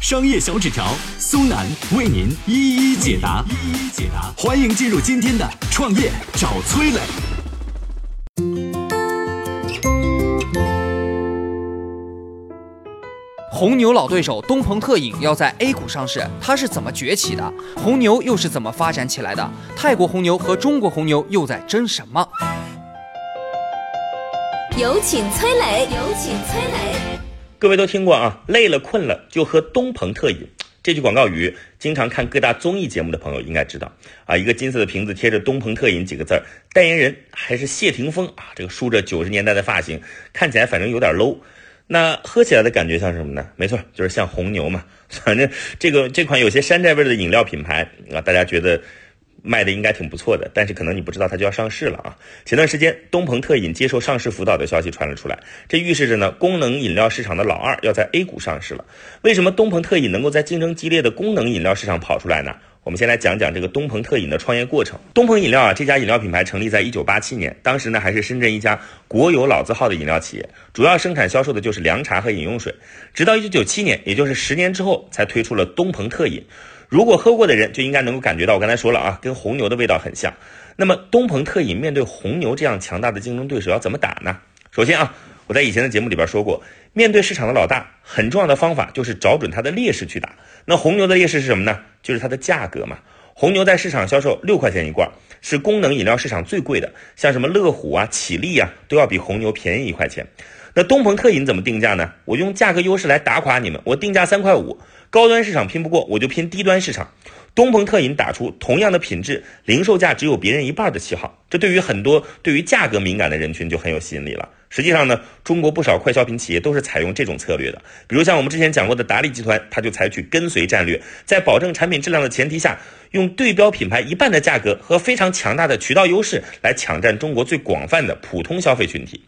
商业小纸条苏南为您一一解答，一一解答。欢迎进入今天的创业找崔磊。红牛老对手东鹏特饮要在 A 股上市，它是怎么崛起的？红牛又是怎么发展起来的？泰国红牛和中国红牛又在争什么？有请崔磊，有请崔磊。各位都听过啊，累了困了就喝东鹏特饮这句广告语，经常看各大综艺节目的朋友应该知道啊。一个金色的瓶子贴着东鹏特饮几个字儿，代言人还是谢霆锋啊，这个梳着九十年代的发型，看起来反正有点 low。那喝起来的感觉像什么呢？没错，就是像红牛嘛。反正这个这款有些山寨味的饮料品牌啊，大家觉得。卖的应该挺不错的，但是可能你不知道它就要上市了啊！前段时间东鹏特饮接受上市辅导的消息传了出来，这预示着呢功能饮料市场的老二要在 A 股上市了。为什么东鹏特饮能够在竞争激烈的功能饮料市场跑出来呢？我们先来讲讲这个东鹏特饮的创业过程。东鹏饮料啊，这家饮料品牌成立在一九八七年，当时呢还是深圳一家国有老字号的饮料企业，主要生产销售的就是凉茶和饮用水。直到一九九七年，也就是十年之后，才推出了东鹏特饮。如果喝过的人就应该能够感觉到，我刚才说了啊，跟红牛的味道很像。那么东鹏特饮面对红牛这样强大的竞争对手要怎么打呢？首先啊，我在以前的节目里边说过，面对市场的老大，很重要的方法就是找准它的劣势去打。那红牛的劣势是什么呢？就是它的价格嘛。红牛在市场销售六块钱一罐，是功能饮料市场最贵的，像什么乐虎啊、喜力啊，都要比红牛便宜一块钱。那东鹏特饮怎么定价呢？我用价格优势来打垮你们，我定价三块五。高端市场拼不过，我就拼低端市场。东鹏特饮打出同样的品质，零售价只有别人一半的旗号，这对于很多对于价格敏感的人群就很有吸引力了。实际上呢，中国不少快消品企业都是采用这种策略的。比如像我们之前讲过的达利集团，它就采取跟随战略，在保证产品质量的前提下，用对标品牌一半的价格和非常强大的渠道优势来抢占中国最广泛的普通消费群体。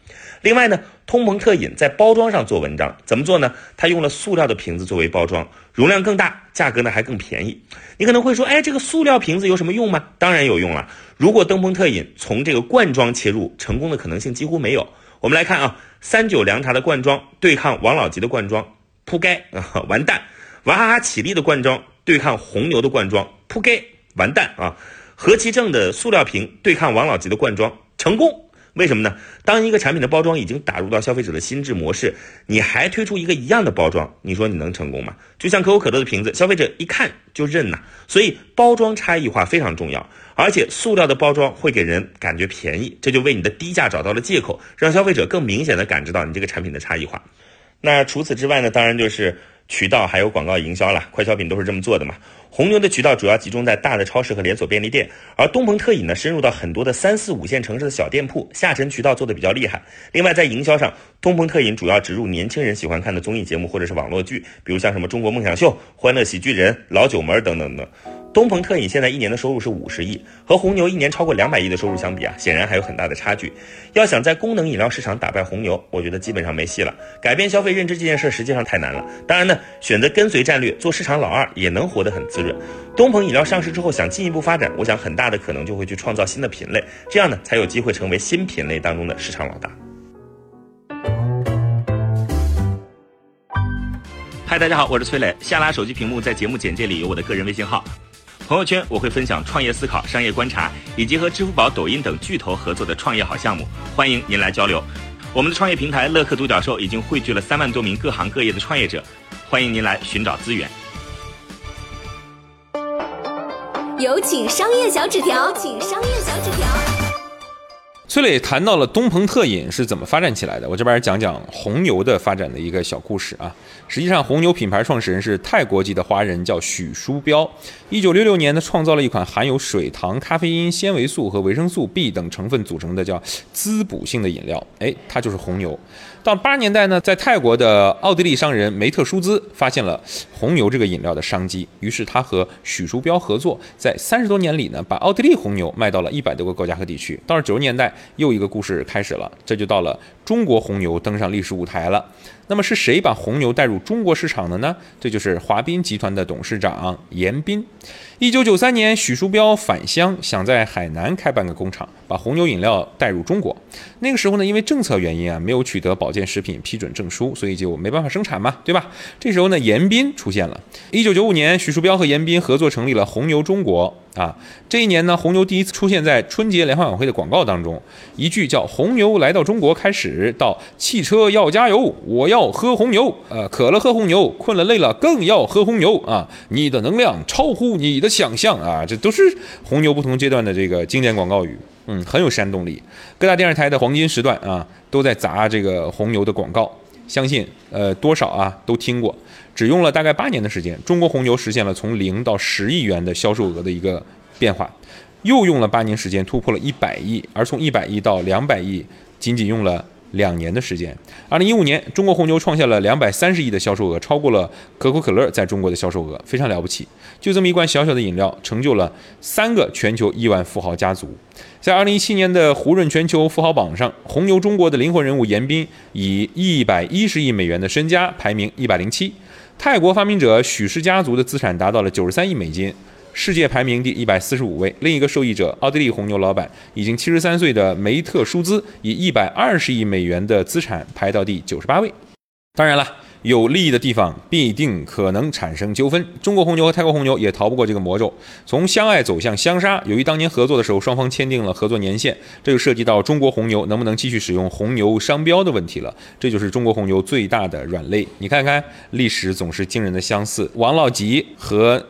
另外呢，通鹏特饮在包装上做文章，怎么做呢？它用了塑料的瓶子作为包装，容量更大，价格呢还更便宜。你可能会说，哎，这个塑料瓶子有什么用吗？当然有用了。如果登峰特饮从这个罐装切入，成功的可能性几乎没有。我们来看啊，三九凉茶的罐装对抗王老吉的罐装，扑街啊，完蛋！娃哈哈起立的罐装对抗红牛的罐装，扑街，完蛋啊！何其正的塑料瓶对抗王老吉的罐装，成功。为什么呢？当一个产品的包装已经打入到消费者的心智模式，你还推出一个一样的包装，你说你能成功吗？就像可口可乐的瓶子，消费者一看就认呐。所以包装差异化非常重要，而且塑料的包装会给人感觉便宜，这就为你的低价找到了借口，让消费者更明显的感知到你这个产品的差异化。那除此之外呢？当然就是渠道还有广告营销了，快消品都是这么做的嘛。红牛的渠道主要集中在大的超市和连锁便利店，而东鹏特饮呢深入到很多的三四五线城市的小店铺，下沉渠道做的比较厉害。另外在营销上，东鹏特饮主要植入年轻人喜欢看的综艺节目或者是网络剧，比如像什么《中国梦想秀》《欢乐喜剧人》《老九门》等等等。东鹏特饮现在一年的收入是五十亿，和红牛一年超过两百亿的收入相比啊，显然还有很大的差距。要想在功能饮料市场打败红牛，我觉得基本上没戏了。改变消费认知这件事实际上太难了。当然呢，选择跟随战略做市场老二也能活得很滋润。东鹏饮料上市之后想进一步发展，我想很大的可能就会去创造新的品类，这样呢才有机会成为新品类当中的市场老大。嗨，大家好，我是崔磊。下拉手机屏幕，在节目简介里有我的个人微信号。朋友圈我会分享创业思考、商业观察，以及和支付宝、抖音等巨头合作的创业好项目，欢迎您来交流。我们的创业平台乐客独角兽已经汇聚了三万多名各行各业的创业者，欢迎您来寻找资源。有请商业小纸条，请商业小纸条。崔磊谈到了东鹏特饮是怎么发展起来的，我这边讲讲红牛的发展的一个小故事啊。实际上，红牛品牌创始人是泰国籍的华人，叫许书标。一九六六年呢，创造了一款含有水糖、咖啡因、纤维素和维生素 B 等成分组成的叫滋补性的饮料。哎，它就是红牛。到八十年代呢，在泰国的奥地利商人梅特舒兹发现了红牛这个饮料的商机，于是他和许书标合作，在三十多年里呢，把奥地利红牛卖到了一百多个国家和地区。到了九十年代，又一个故事开始了，这就到了中国红牛登上历史舞台了。那么是谁把红牛带入中国市场的呢？这就是华彬集团的董事长严彬。一九九三年，许书标返乡，想在海南开办个工厂，把红牛饮料带入中国。那个时候呢，因为政策原因啊，没有取得保健食品批准证书，所以就没办法生产嘛，对吧？这时候呢，严彬出现了。一九九五年，许书标和严彬合作成立了红牛中国。啊，这一年呢，红牛第一次出现在春节联欢晚会的广告当中，一句叫“红牛来到中国”开始，到汽车要加油，我要喝红牛，呃，渴了喝红牛，困了累了更要喝红牛啊！你的能量超乎你的想象啊！这都是红牛不同阶段的这个经典广告语，嗯，很有煽动力。各大电视台的黄金时段啊，都在砸这个红牛的广告，相信呃多少啊都听过。只用了大概八年的时间，中国红牛实现了从零到十亿元的销售额的一个变化，又用了八年时间突破了一百亿，而从一百亿到两百亿，仅仅用了两年的时间。二零一五年，中国红牛创下了两百三十亿的销售额，超过了可口可乐在中国的销售额，非常了不起。就这么一罐小小的饮料，成就了三个全球亿万富豪家族。在二零一七年的胡润全球富豪榜上，红牛中国的灵魂人物严彬以一百一十亿美元的身家排名一百零七。泰国发明者许氏家族的资产达到了九十三亿美金，世界排名第一百四十五位。另一个受益者，奥地利红牛老板，已经七十三岁的梅特舒兹，以一百二十亿美元的资产排到第九十八位。当然了。有利益的地方必定可能产生纠纷。中国红牛和泰国红牛也逃不过这个魔咒，从相爱走向相杀。由于当年合作的时候双方签订了合作年限，这就涉及到中国红牛能不能继续使用红牛商标的问题了。这就是中国红牛最大的软肋。你看看历史总是惊人的相似，王老吉和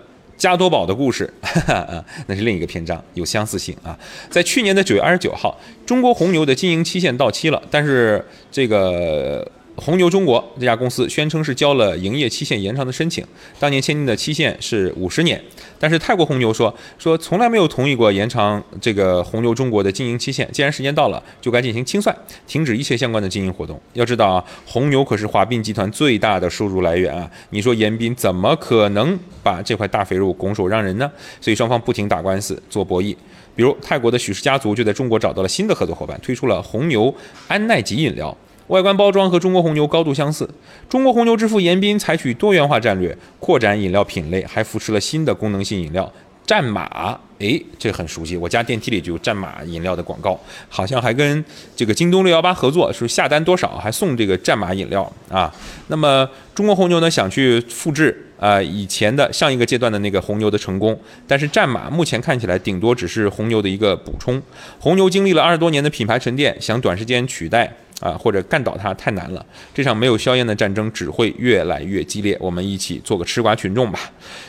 加多宝的故事，那是另一个篇章，有相似性啊。在去年的九月二十九号，中国红牛的经营期限到期了，但是这个。红牛中国这家公司宣称是交了营业期限延长的申请，当年签订的期限是五十年，但是泰国红牛说说从来没有同意过延长这个红牛中国的经营期限，既然时间到了，就该进行清算，停止一切相关的经营活动。要知道啊，红牛可是华彬集团最大的收入来源啊，你说严彬怎么可能把这块大肥肉拱手让人呢？所以双方不停打官司做博弈，比如泰国的许氏家族就在中国找到了新的合作伙伴，推出了红牛安奈吉饮料。外观包装和中国红牛高度相似。中国红牛之父严彬采取多元化战略，扩展饮料品类，还扶持了新的功能性饮料战马。哎，这很熟悉，我家电梯里就有战马饮料的广告，好像还跟这个京东六幺八合作，是下单多少还送这个战马饮料啊。那么中国红牛呢，想去复制啊以前的上一个阶段的那个红牛的成功，但是战马目前看起来顶多只是红牛的一个补充。红牛经历了二十多年的品牌沉淀，想短时间取代。啊，或者干倒他太难了。这场没有硝烟的战争只会越来越激烈。我们一起做个吃瓜群众吧。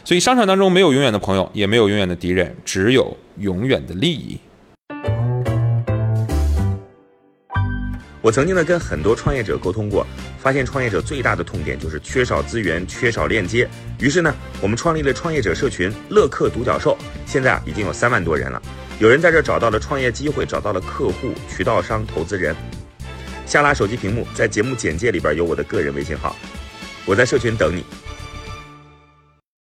所以商场当中没有永远的朋友，也没有永远的敌人，只有永远的利益。我曾经呢跟很多创业者沟通过，发现创业者最大的痛点就是缺少资源、缺少链接。于是呢，我们创立了创业者社群“乐客独角兽”，现在啊已经有三万多人了。有人在这找到了创业机会，找到了客户、渠道商、投资人。下拉手机屏幕，在节目简介里边有我的个人微信号，我在社群等你。